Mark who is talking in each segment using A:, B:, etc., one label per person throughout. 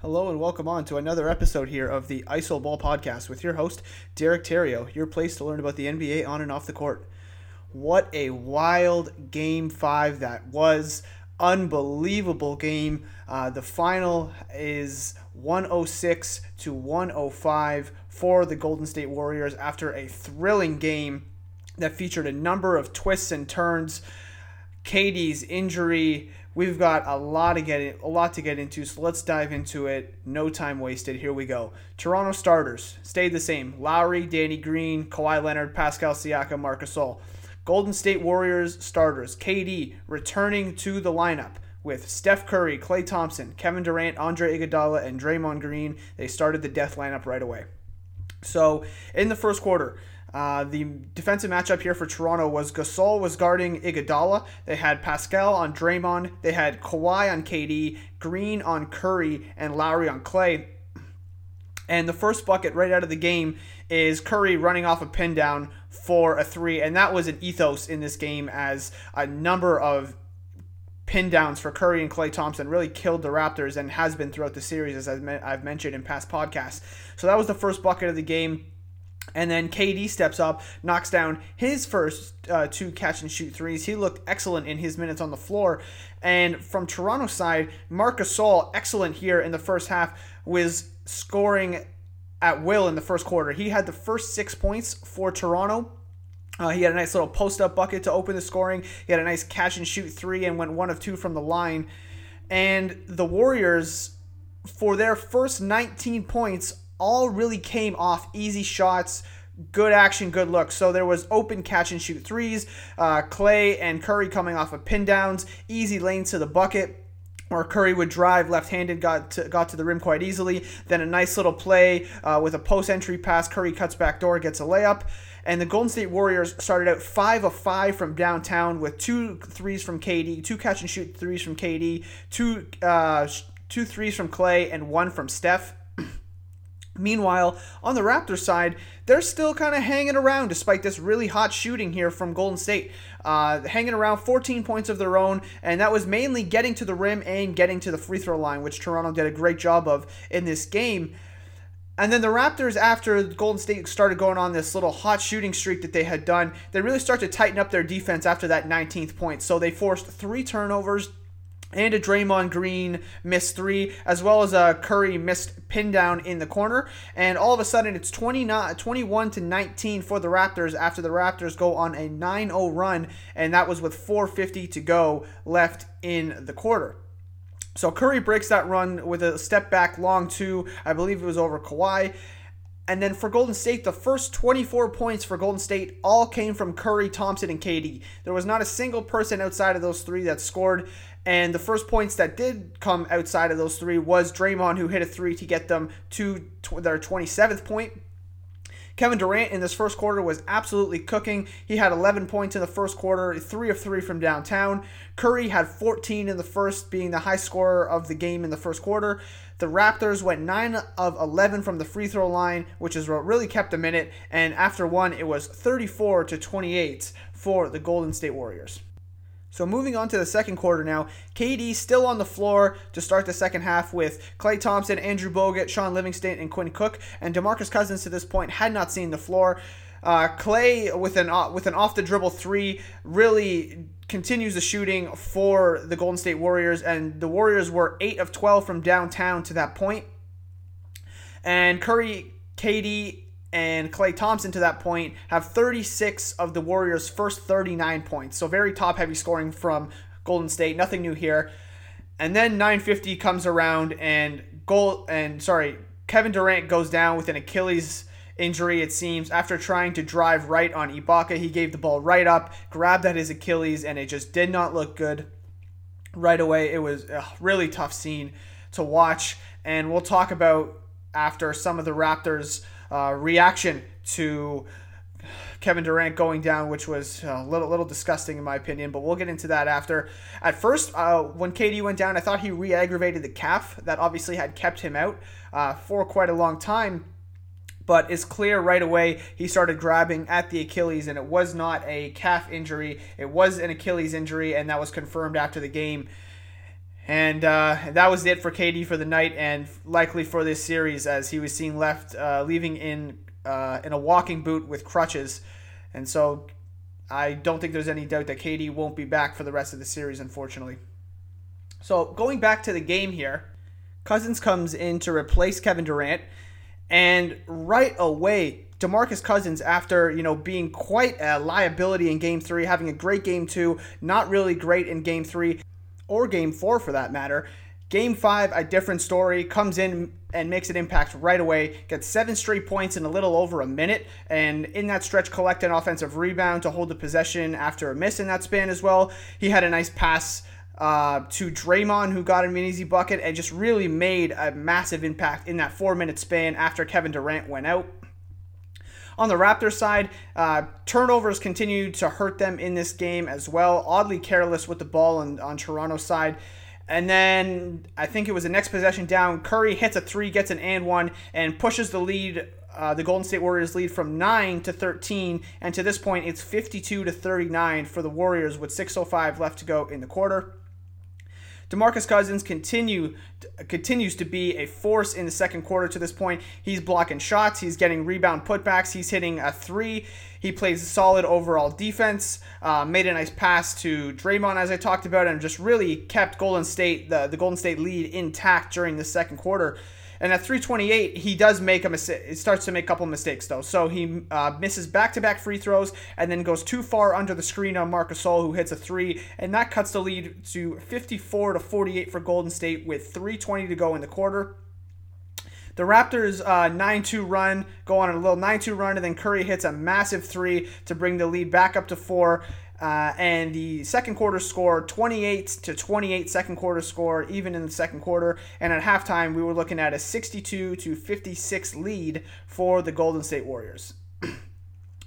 A: Hello and welcome on to another episode here of the ISO Ball Podcast with your host, Derek Terrio, your place to learn about the NBA on and off the court. What a wild game five that was. Unbelievable game. Uh, the final is 106 to 105 for the Golden State Warriors after a thrilling game that featured a number of twists and turns. KD's injury, We've got a lot to get a lot to get into, so let's dive into it. No time wasted. Here we go. Toronto starters stayed the same: Lowry, Danny Green, Kawhi Leonard, Pascal Siakam, Marcus Gasol. Golden State Warriors starters: KD returning to the lineup with Steph Curry, Klay Thompson, Kevin Durant, Andre Iguodala, and Draymond Green. They started the death lineup right away. So in the first quarter, uh, the defensive matchup here for Toronto was Gasol was guarding Iguodala. They had Pascal on Draymond. They had Kawhi on KD, Green on Curry, and Lowry on Klay. And the first bucket right out of the game is Curry running off a pin down for a three, and that was an ethos in this game as a number of pin downs for Curry and Klay Thompson really killed the Raptors and has been throughout the series, as I've mentioned in past podcasts. So that was the first bucket of the game. And then KD steps up, knocks down his first uh, two catch and shoot threes. He looked excellent in his minutes on the floor. And from Toronto's side, Marcus Gasol, excellent here in the first half, was scoring at will in the first quarter. He had the first six points for Toronto. Uh, he had a nice little post up bucket to open the scoring. He had a nice catch and shoot three and went one of two from the line. And the Warriors, for their first 19 points, all really came off easy shots, good action, good look. So there was open catch and shoot threes, uh, Klay and Curry coming off of pin downs, easy lanes to the bucket. Where Curry would drive left-handed, got to, got to the rim quite easily. Then a nice little play uh, with a post-entry pass. Curry cuts back door, gets a layup. And the Golden State Warriors started out five of five from downtown with two threes from KD, two catch and shoot threes from KD, two uh, two threes from Clay, and one from Steph. Meanwhile, on the Raptors side, they're still kind of hanging around despite this really hot shooting here from Golden State. Uh, hanging around 14 points of their own, and that was mainly getting to the rim and getting to the free throw line, which Toronto did a great job of in this game. And then the Raptors, after Golden State started going on this little hot shooting streak that they had done, they really start to tighten up their defense after that 19th point. So they forced three turnovers and a Draymond Green missed three, as well as a Curry missed pin down in the corner. And all of a sudden, it's 29, 21 to 19 for the Raptors after the Raptors go on a 9 0 run, and that was with 4.50 to go left in the quarter. So Curry breaks that run with a step back long two. I believe it was over Kawhi. And then for Golden State, the first 24 points for Golden State all came from Curry, Thompson, and KD. There was not a single person outside of those three that scored. And the first points that did come outside of those three was Draymond, who hit a three to get them to their 27th point. Kevin Durant in this first quarter was absolutely cooking. He had 11 points in the first quarter, three of three from downtown. Curry had 14 in the first, being the high scorer of the game in the first quarter. The Raptors went 9 of 11 from the free throw line, which is what really kept them in it. And after one, it was 34 to 28 for the Golden State Warriors. So moving on to the second quarter now, KD still on the floor to start the second half with Klay Thompson, Andrew Bogut, Shaun Livingston, and Quinn Cook. And DeMarcus Cousins to this point had not seen the floor. Uh, Klay with an uh, with an off the dribble three really continues the shooting for the Golden State Warriors, and the Warriors were eight of twelve from downtown to that point. And Curry, KD, and Klay Thompson to that point have 36 of the Warriors' first 39 points. So very top heavy scoring from Golden State. Nothing new here. And then 950 comes around and goal and sorry, Kevin Durant goes down with an Achilles injury it seems after trying to drive right on Ibaka. He gave the ball right up, grabbed at his Achilles and it just did not look good right away. It was a really tough scene to watch and we'll talk about after some of the Raptors uh, reaction to Kevin Durant going down, which was a little little disgusting in my opinion. But we'll get into that after. At first, uh, when KD went down, I thought he re-aggravated the calf. That obviously had kept him out uh, for quite a long time. But it's clear right away he started grabbing at the Achilles, and it was not a calf injury. It was an Achilles injury, and that was confirmed after the game. And uh, that was it for KD for the night, and likely for this series, as he was seen left, uh, leaving in uh, in a walking boot with crutches, and so I don't think there's any doubt that KD won't be back for the rest of the series, unfortunately. So going back to the game here, Cousins comes in to replace Kevin Durant, and right away, DeMarcus Cousins, after you know being quite a liability in Game Three, having a great Game Two, not really great in Game Three, or game four for that matter. Game five, a different story, comes in and makes an impact right away. Gets seven straight points in a little over a minute, and in that stretch, collect an offensive rebound to hold the possession after a miss in that span as well. He had a nice pass uh, to Draymond, who got him an easy bucket, and just really made a massive impact in that four minute span after Kevin Durant went out. On the Raptors side, uh, turnovers continued to hurt them in this game as well. Oddly careless with the ball on, on Toronto's side. And then I think it was the next possession down. Curry hits a three, gets an and one, and pushes the lead, uh, the Golden State Warriors lead from 9 to 13. And to this point, it's 52 to 39 for the Warriors with 6.05 left to go in the quarter. DeMarcus Cousins continue continues to be a force in the second quarter to this point. He's blocking shots, he's getting rebound putbacks, he's hitting a three. He plays solid overall defense. Uh, made a nice pass to Draymond, as I talked about, and just really kept Golden State the the Golden State lead intact during the second quarter. And at 328, he does make a mistake. It starts to make a couple mistakes though. So he uh, misses back-to-back free throws and then goes too far under the screen on Marcus Gasol, who hits a three, and that cuts the lead to 54 to 48 for Golden State with 3:20 to go in the quarter. The Raptors' uh, 9 2 run go on a little 9 2 run, and then Curry hits a massive three to bring the lead back up to four. Uh, and the second quarter score 28 to 28 second quarter score even in the second quarter. And at halftime we were looking at a 62 to 56 lead for the golden state warriors.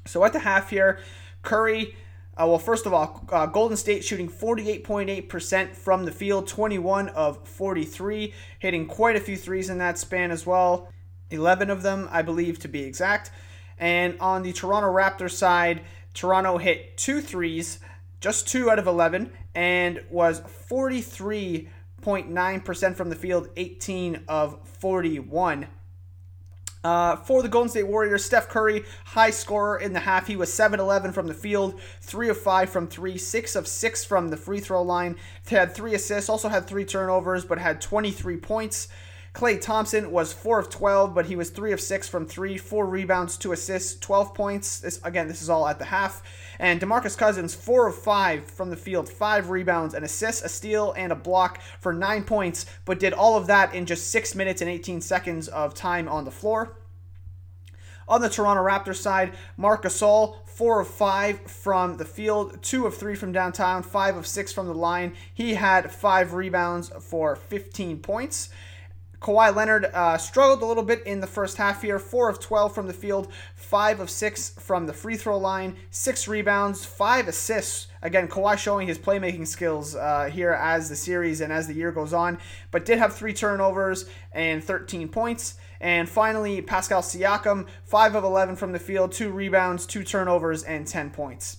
A: So at the half here curry uh, well first of all uh, golden state shooting 48.8% from the field 21 of 43 hitting quite a few threes in that span as well. 11 of them i believe to be exact. And on the toronto raptors side Toronto hit two threes, just two out of 11, and was 43.9% from the field, 18 of 41. Uh, for the Golden State Warriors, Steph Curry, high scorer in the half. He was 7 11 from the field, 3 of 5 from 3, 6 of 6 from the free throw line. Had 3 assists, also had 3 turnovers, but had 23 points. Klay Thompson was 4 of 12, but he was 3 of 6 from 3, 4 rebounds, 2 assists, 12 points. This again, this is all at the half. And DeMarcus Cousins 4 of 5 from the field, 5 rebounds, an assist, a steal, and a block for 9 points, but did all of that in just 6 minutes and 18 seconds of time on the floor. On the Toronto Raptors side, Marc Gasol, 4 of 5 from the field, 2 of 3 from downtown, 5 of 6 from the line. He had 5 rebounds for 15 points. Kawhi Leonard uh, struggled a little bit in the first half here. Four of 12 from the field, five of six from the free throw line, six rebounds, five assists. Again, Kawhi showing his playmaking skills uh, here as the series and as the year goes on, but did have three turnovers and 13 points. And finally, Pascal Siakam, 5 of 11 from the field, 2 rebounds, 2 turnovers, and 10 points.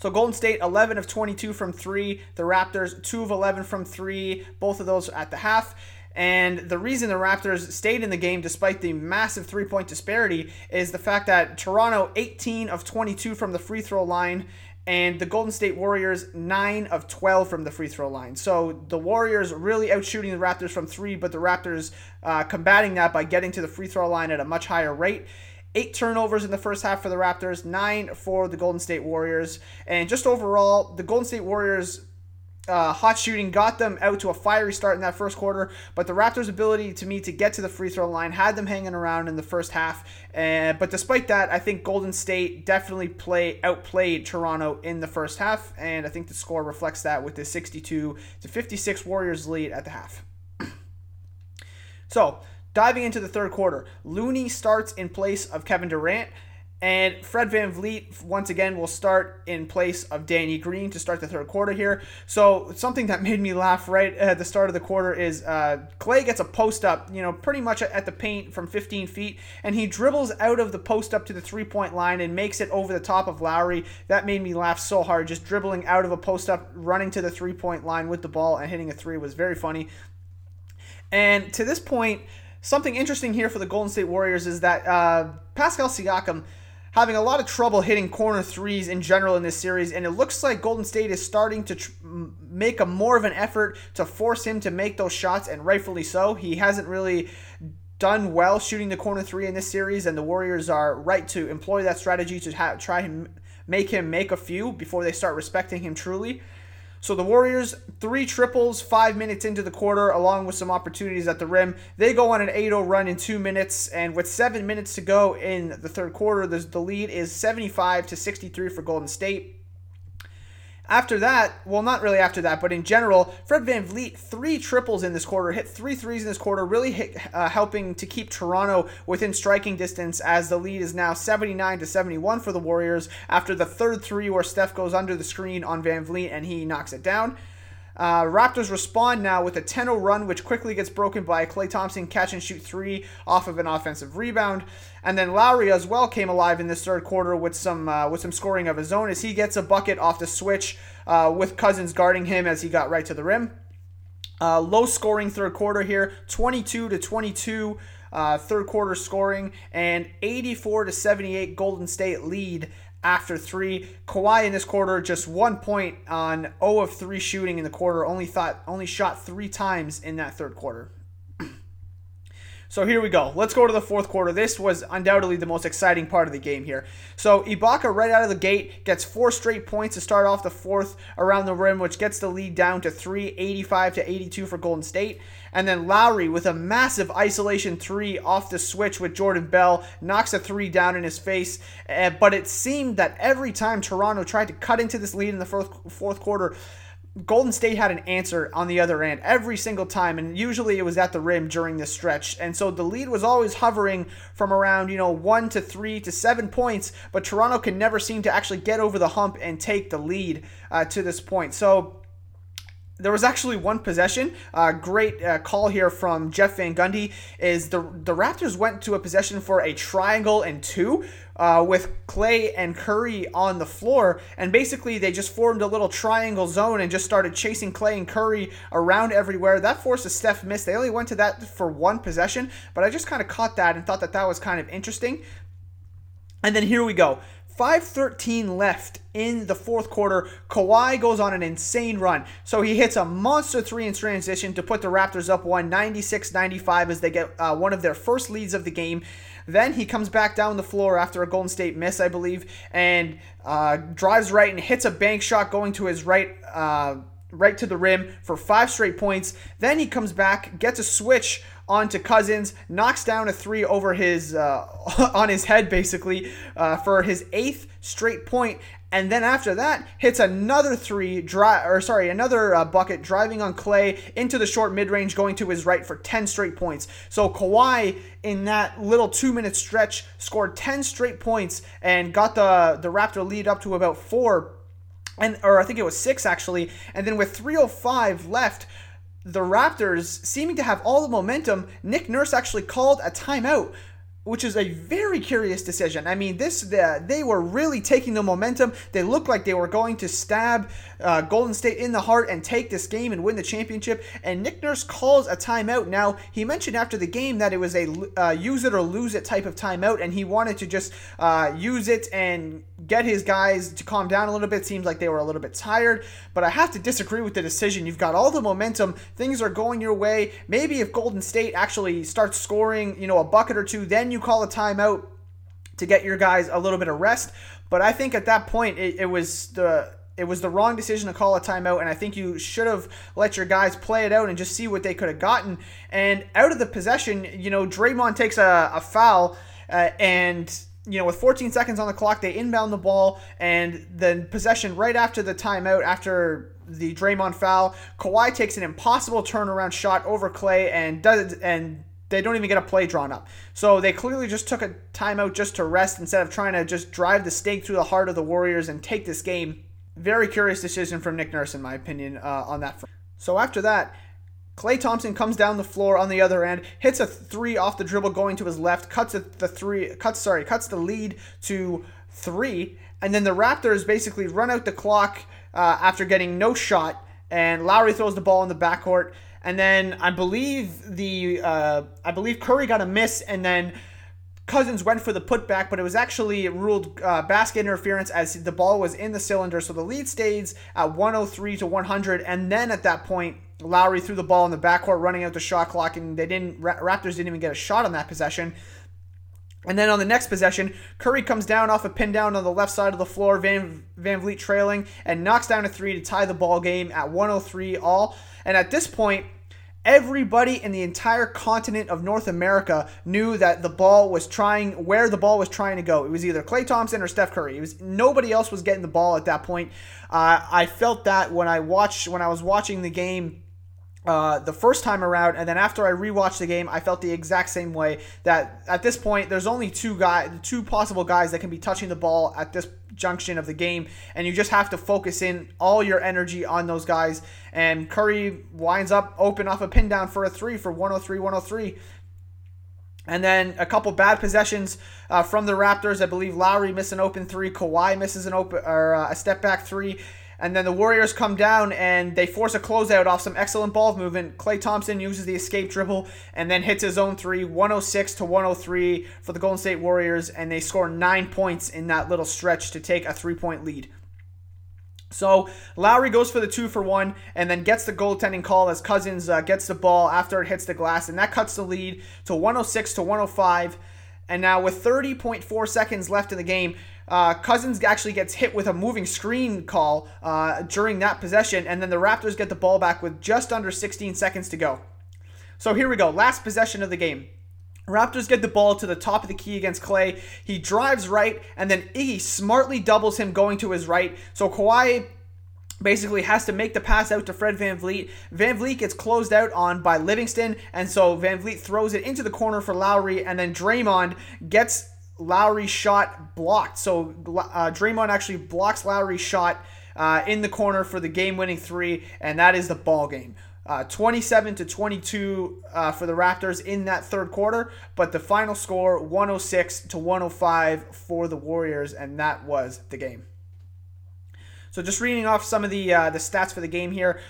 A: So Golden State 11 of 22 from 3, the Raptors 2 of 11 from 3, both of those at the half. And the reason the Raptors stayed in the game despite the massive three point disparity is the fact that Toronto 18 of 22 from the free throw line and the Golden State Warriors 9 of 12 from the free throw line. So the Warriors really outshooting the Raptors from three, but the Raptors uh, combating that by getting to the free throw line at a much higher rate. Eight turnovers in the first half for the Raptors, nine for the Golden State Warriors. And just overall, the Golden State Warriors uh, hot shooting got them out to a fiery start in that first quarter, but the Raptors' ability to me to get to the free throw line had them hanging around in the first half. Uh, but despite that, I think Golden State definitely play outplayed Toronto in the first half, and I think the score reflects that with the 62 to 56 Warriors lead at the half. so diving into the third quarter, Looney starts in place of Kevin Durant. And Fred Van Vleet, once again, will start in place of Danny Green to start the third quarter here. So, something that made me laugh right at the start of the quarter is uh, Klay gets a post up, you know, pretty much at the paint from 15 feet, and he dribbles out of the post up to the three point line and makes it over the top of Lowry. That made me laugh so hard. Just dribbling out of a post up, running to the three point line with the ball, and hitting a three was very funny. And to this point, something interesting here for the Golden State Warriors is that uh, Pascal Siakam having a lot of trouble hitting corner threes in general in this series, and it looks like Golden State is starting to tr- make a more of an effort to force him to make those shots, and rightfully so. He hasn't really done well shooting the corner three in this series, and the Warriors are right to employ that strategy to ha- try and make him make a few before they start respecting him truly. So the Warriors, three triples, five minutes into the quarter, along with some opportunities at the rim. They go on an 8 0 run in two minutes, and with seven minutes to go in the third quarter, the lead is 75 to 63 for Golden State. After that, well, not really after that, but in general, Fred Van Vleet, three triples in this quarter, hit three threes in this quarter, really hit, uh, helping to keep Toronto within striking distance as the lead is now 79 to 71 for the Warriors after the third three where Steph goes under the screen on Van Vleet and he knocks it down. Uh, Raptors respond now with a 10 0 run, which quickly gets broken by Klay Thompson catch and shoot three off of an offensive rebound. And then Lowry as well came alive in this third quarter with some uh, with some scoring of his own as he gets a bucket off the switch uh, with Cousins guarding him as he got right to the rim. Uh, low scoring third quarter here, 22 to 22. Uh, third quarter scoring and 84 to 78 Golden State lead after three. Kawhi in this quarter just one point on 0 of 3 shooting in the quarter. Only thought only shot three times in that third quarter. So here we go. Let's go to the fourth quarter. This was undoubtedly the most exciting part of the game here. So Ibaka right out of the gate gets four straight points to start off the fourth around the rim, which gets the lead down to 385 to 82 for Golden State. And then Lowry with a massive isolation three off the switch with Jordan Bell knocks a three down in his face. Uh, but it seemed that every time Toronto tried to cut into this lead in the fourth, fourth quarter, Golden State had an answer on the other end every single time, and usually it was at the rim during this stretch. And so the lead was always hovering from around, you know, one to three to seven points, but Toronto can never seem to actually get over the hump and take the lead uh, to this point. So there was actually one possession. Uh, great uh, call here from Jeff Van Gundy. Is the the Raptors went to a possession for a triangle and two uh, with Klay and Curry on the floor, and basically they just formed a little triangle zone and just started chasing Klay and Curry around everywhere. That forced a Steph miss. They only went to that for one possession, but I just kind of caught that and thought that that was kind of interesting. And then here we go. 5.13 left in the fourth quarter. Kawhi goes on an insane run. So he hits a monster three in transition to put the Raptors up 196 95 as they get uh, one of their first leads of the game. Then he comes back down the floor after a Golden State miss, I believe, and uh, drives right and hits a bank shot going to his right. Uh, right to the rim for five straight points. Then he comes back, gets a switch onto Cousins, knocks down a three over his uh, on his head basically uh, for his eighth straight point, and then after that hits another three dry or sorry another uh, bucket driving on Klay into the short mid range going to his right for 10 straight points. So Kawhi in that little two minute stretch scored 10 straight points and got the the Raptor lead up to about four and or I think it was six actually. And then with 305 left the Raptors seeming to have all the momentum, Nick Nurse actually called a timeout which is a very curious decision. I mean, this the, they were really taking the momentum. They looked like they were going to stab uh, Golden State in the heart and take this game and win the championship. And Nick Nurse calls a timeout. Now he mentioned after the game that it was a uh, use it or lose it type of timeout, and he wanted to just uh, use it and get his guys to calm down a little bit. Seems like they were a little bit tired, but I have to disagree with the decision. You've got all the momentum, things are going your way. Maybe if Golden State actually starts scoring, you know, a bucket or two, then you call a timeout to get your guys a little bit of rest. But I think at that point it, it was the it was the wrong decision to call a timeout, and I think you should have let your guys play it out and just see what they could have gotten. And out of the possession, you know, Draymond takes a, a foul, uh, and you know, with 14 seconds on the clock, they inbound the ball, and then possession right after the timeout, after the Draymond foul, Kawhi takes an impossible turnaround shot over Klay and does and they don't even get a play drawn up. So they clearly just took a timeout just to rest instead of trying to just drive the stake through the heart of the Warriors and take this game. Very curious decision from Nick Nurse, in my opinion, uh, on that front. So after that, Klay Thompson comes down the floor on the other end, hits a three off the dribble going to his left, cuts the three, cuts sorry, cuts the lead to three, and then the Raptors basically run out the clock uh, after getting no shot, and Lowry throws the ball in the backcourt. And then I believe the uh, I believe Curry got a miss, and then Cousins went for the putback, but it was actually ruled uh, basket interference as the ball was in the cylinder. So the lead stays at 103 to 100, and then at that point, Lowry threw the ball in the backcourt, running out the shot clock, and they didn't. Raptors didn't even get a shot on that possession. And then on the next possession, Curry comes down off a pin down on the left side of the floor, Van, Van Vleet trailing, and knocks down a three to tie the ball game at 103 all. And at this point, everybody in the entire continent of North America knew that the ball was trying where the ball was trying to go. It was either Klay Thompson or Steph Curry. It was nobody else was getting the ball at that point. Uh, I felt that when I watched when I was watching the game uh, the first time around, and then after I rewatched the game, I felt the exact same way. That at this point, there's only two guys, two possible guys that can be touching the ball at this junction of the game, and you just have to focus in all your energy on those guys. And Curry winds up open off a pin down for a three for 103 103. And then a couple bad possessions uh, from the Raptors. I believe Lowry missed an open three. Kawhi misses an open or uh, a step back three. And then the Warriors come down and they force a closeout off some excellent ball movement. Klay Thompson uses the escape dribble and then hits his own three, 106 to 103 for the Golden State Warriors, and they score nine points in that little stretch to take a three point lead. So Lowry goes for the two for one and then gets the goaltending call as Cousins uh, gets the ball after it hits the glass, and that cuts the lead to 106 to 105. And now with 30.4 seconds left in the game, uh, Cousins actually gets hit with a moving screen call uh, during that possession, and then the Raptors get the ball back with just under 16 seconds to go. So here we go, last possession of the game. Raptors get the ball to the top of the key against Klay. He drives right, and then Iggy smartly doubles him going to his right. So Kawhi basically has to make the pass out to Fred Van Vleet. Van Vleet gets closed out on by Livingston, and so Van Vleet throws it into the corner for Lowry, and then Draymond gets Lowry's shot blocked. So uh, Draymond actually blocks Lowry's shot uh, in the corner for the game-winning three, and that is the ball game. Uh, 27 to 22 uh, for the Raptors in that third quarter, but the final score 106 to 105 for the Warriors, and that was the game. So just reading off some of the uh, the stats for the game here.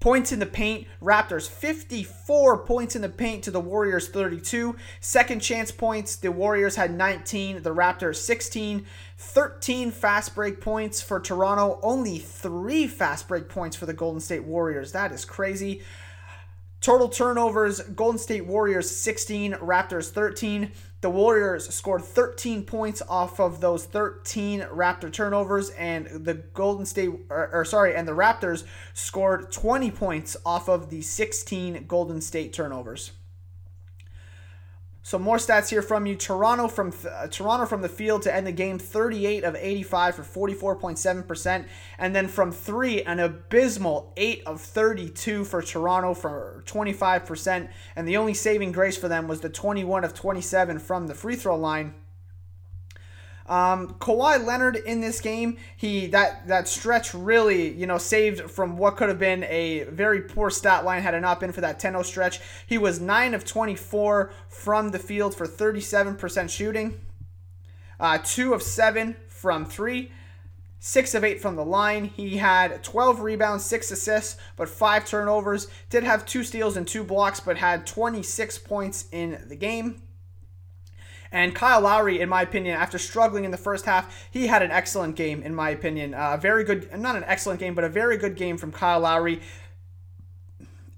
A: Points in the paint, Raptors 54 points in the paint to the Warriors 32. Second chance points, the Warriors had 19, the Raptors 16. 13 fast break points for Toronto, only 3 fast break points for the Golden State Warriors. That is crazy. Total turnovers Golden State Warriors 16, Raptors 13. The Warriors scored 13 points off of those 13 Raptor turnovers, and the Golden State, or, or, sorry, and the Raptors scored 20 points off of the 16 Golden State turnovers. So more stats here from you. Toronto from uh, Toronto from the field to end the game, 38 of 85 for 44.7%, and then from three, an abysmal 8 of 32 for Toronto for 25%, and the only saving grace for them was the 21 of 27 from the free throw line. Um, Kawhi Leonard in this game, he that that stretch really you know saved from what could have been a very poor stat line had it not been for that 10-0 stretch. He was nine of 24 from the field for 37% shooting, uh, two of seven from three. Six of eight from the line. He had 12 rebounds, six assists, but five turnovers. Did have two steals and two blocks, but had 26 points in the game. And Kyle Lowry, in my opinion, after struggling in the first half, he had an excellent game, in my opinion. A uh, very good, not an excellent game, but a very good game from Kyle Lowry.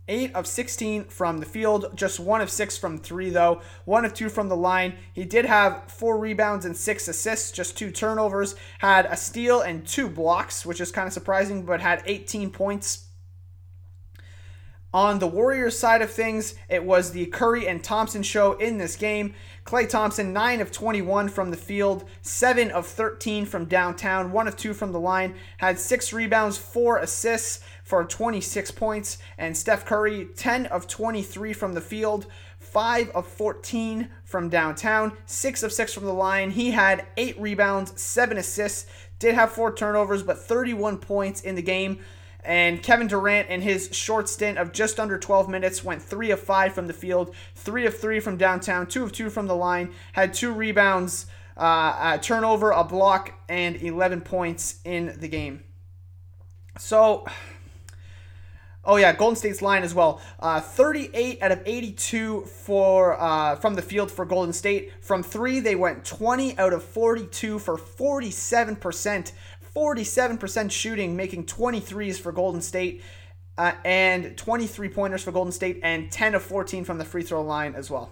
A: 8 of 16 from the field, just 1 of 6 from 3, though. 1 of 2 from the line. He did have 4 rebounds and 6 assists, just 2 turnovers. Had a steal and 2 blocks, which is kind of surprising, but had 18 points. On the Warriors side of things, it was the Curry and Thompson show in this game. Klay Thompson, 9 of 21 from the field, 7 of 13 from downtown, 1 of 2 from the line, had 6 rebounds, 4 assists for 26 points. And Steph Curry, 10 of 23 from the field 5 of 14 from downtown, 6 of 6 from the line. He had 8 rebounds, 7 assists, did have 4 turnovers, but 31 points in the game. And Kevin Durant, in his short stint of just under 12 minutes, went 3 of 5 from the field, 3 of 3 from downtown, 2 of 2 from the line, had 2 rebounds, uh, a turnover, a block, and 11 points in the game. So, oh yeah, Golden State's line as well. Uh, 38 out of 82 for uh, from the field for Golden State. From three, they went 20 out of 42 for 47 percent. 47% shooting, making 23s for Golden State, uh, and 23 pointers for Golden State, and 10 of 14 from the free throw line as well.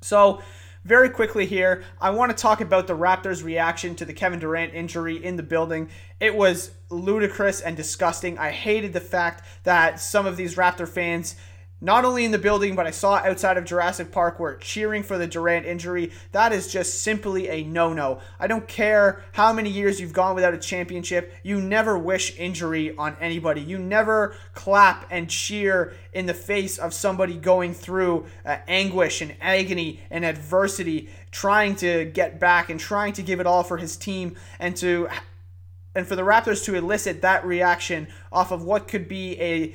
A: So, very quickly here, I want to talk about the Raptors' reaction to the Kevin Durant injury in the building. It was ludicrous and disgusting. I hated the fact that some of these Raptor fans not only in the building, but I saw outside of Jurassic Park where cheering for the Durant injury. That is just simply a no no. I don't care how many years you've gone without a championship, you never wish injury on anybody. You never clap and cheer in the face of somebody going through uh, anguish and agony and adversity, trying to get back and trying to give it all for his team and to. And for the Raptors to elicit that reaction off of what could be a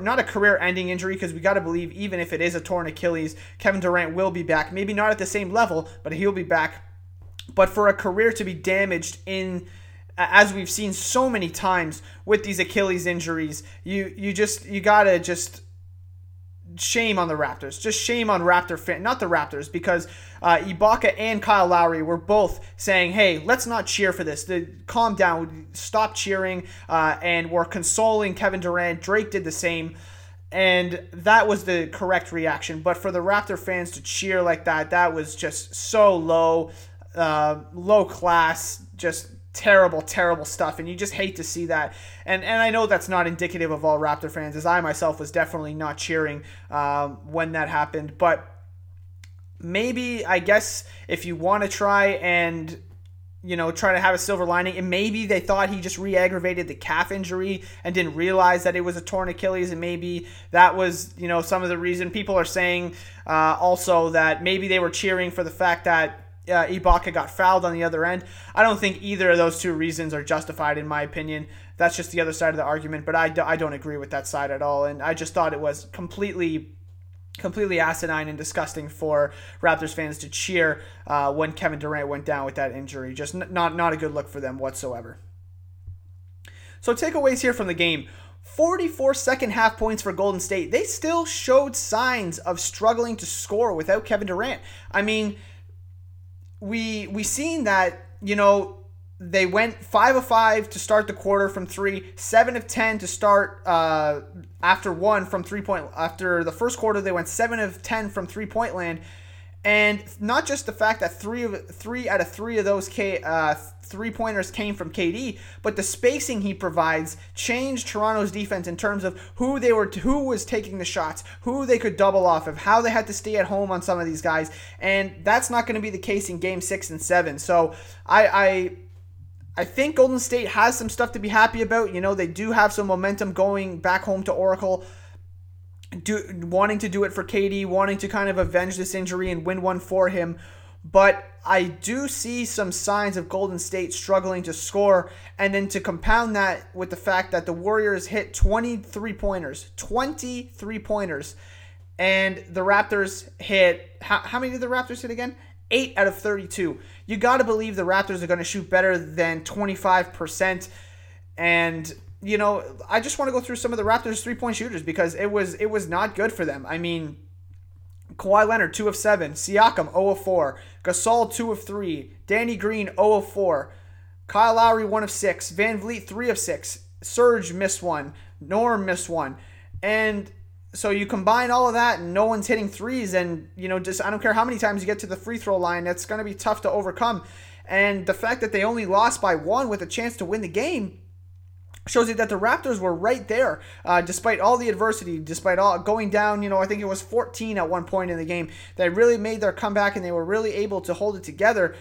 A: not a career ending injury because we got to believe even if it is a torn Achilles, Kevin Durant will be back. Maybe not at the same level, but he'll be back. But for a career to be damaged in as we've seen so many times with these Achilles injuries, you you just you got to just shame on the Raptors. Just shame on Raptor fan, not the Raptors, because uh, Ibaka and Kyle Lowry were both saying, "Hey, let's not cheer for this. The, calm down, stop cheering," uh, and we're consoling Kevin Durant. Drake did the same. And that was the correct reaction. But for the Raptor fans to cheer like that, that was just so low, uh, low class, just terrible, terrible stuff, and you just hate to see that. And and I know that's not indicative of all Raptor fans, as I myself was definitely not cheering um, when that happened. But maybe I guess if you want to try and you know, try to have a silver lining. And maybe they thought he just re aggravated the calf injury and didn't realize that it was a torn Achilles. And maybe that was, you know, some of the reason people are saying uh, also that maybe they were cheering for the fact that uh, Ibaka got fouled on the other end. I don't think either of those two reasons are justified, in my opinion. That's just the other side of the argument, but I, do, I don't agree with that side at all. And I just thought it was completely completely asinine and disgusting for Raptors fans to cheer uh, when Kevin Durant went down with that injury. Just n- not not a good look for them whatsoever. So takeaways here from the game. 44 second half points for Golden State. They still showed signs of struggling to score without Kevin Durant. I mean, we we seen that you know they went five of five to start the quarter from three, seven of ten to start uh, after one from three point. After the first quarter, they went seven of ten from three point land, and not just the fact that three of three out of three of those K, uh, three pointers came from KD, but the spacing he provides changed Toronto's defense in terms of who they were, who was taking the shots, who they could double off of, how they had to stay at home on some of these guys, and that's not going to be the case in Game Six and Seven. So I, I I think Golden State has some stuff to be happy about. You know, they do have some momentum going back home to Oracle do, wanting to do it for KD, wanting to kind of avenge this injury and win one for him. But I do see some signs of Golden State struggling to score. And then to compound that with the fact that the Warriors hit 23 pointers, 23 pointers, and the Raptors hit, how, how many did the Raptors hit again? 8 out of 32. You got to believe the Raptors are going to shoot better than 25%. And you know, I just want to go through some of the Raptors three point shooters because it was it was not good for them. I mean, Kawhi Leonard two of seven, Siakam 0 of four, Gasol two of three, Danny Green 0 of four, Kyle Lowry one of six, Van Vleet three of six, Serge missed one, Norm missed one, and so you combine all of that and no one's hitting threes and you know just I don't care how many times you get to the free throw line, it's going to be tough to overcome. And the fact that they only lost by one with a chance to win the game shows you that the Raptors were right there, uh, despite all the adversity, despite all going down. You know, I think it was 14 at one point in the game. They really made their comeback and they were really able to hold it together.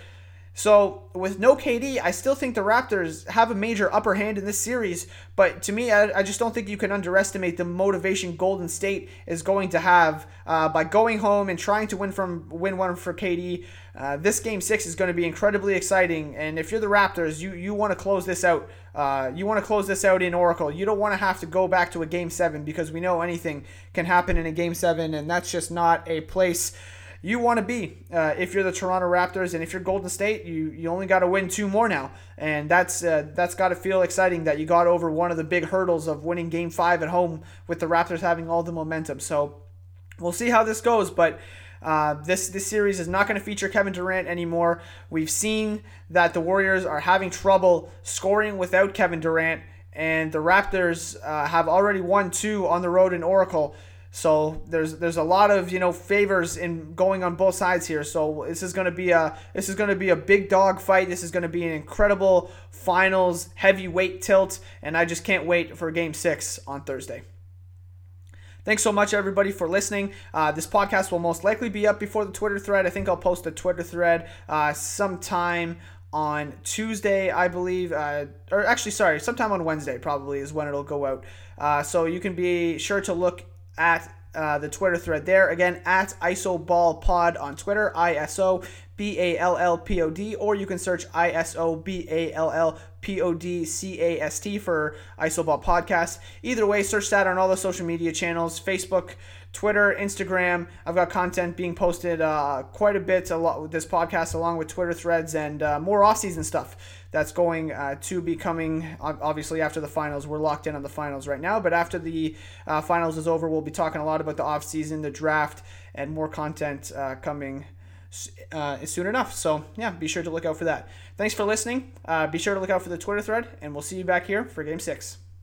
A: So with no KD, I still think the Raptors have a major upper hand in this series. But to me, I, I just don't think you can underestimate the motivation Golden State is going to have uh, by going home and trying to win from win one for KD. Uh, this game six is going to be incredibly exciting, and if you're the Raptors, you you want to close this out. Uh, you want to close this out in Oracle. You don't want to have to go back to a game seven because we know anything can happen in a game seven, and that's just not a place you want to be uh, if you're the Toronto Raptors and if you're Golden State. You you only got to win two more now, and that's uh, that's got to feel exciting that you got over one of the big hurdles of winning Game Five at home with the Raptors having all the momentum. So we'll see how this goes, but. Uh, this this series is not going to feature Kevin Durant anymore. We've seen that the Warriors are having trouble scoring without Kevin Durant, and the Raptors uh, have already won two on the road in Oracle. So there's there's a lot of you know favors in going on both sides here. So this is going to be a this is going to be a big dog fight. This is going to be an incredible finals heavyweight tilt, and I just can't wait for Game Six on Thursday. Thanks so much, everybody, for listening. Uh, this podcast will most likely be up before the Twitter thread. I think I'll post a Twitter thread uh, sometime on Tuesday, I believe, uh, or actually, sorry, sometime on Wednesday probably is when it'll go out. Uh, so you can be sure to look at uh, the Twitter thread there. Again, at ISOBallPod on Twitter, ISO B A L L P O D, or you can search ISO B A L L P O D C A S T for Isoball Podcast. Either way, search that on all the social media channels Facebook, Twitter, Instagram. I've got content being posted uh, quite a bit a lot with this podcast, along with Twitter threads and uh, more off-season stuff that's going uh, to be coming. Obviously, after the finals, we're locked in on the finals right now. But after the uh, finals is over, we'll be talking a lot about the off-season, the draft, and more content uh, coming. Uh, soon enough. So, yeah, be sure to look out for that. Thanks for listening. be sure to look out for the Twitter thread, and we'll see you back here for game six.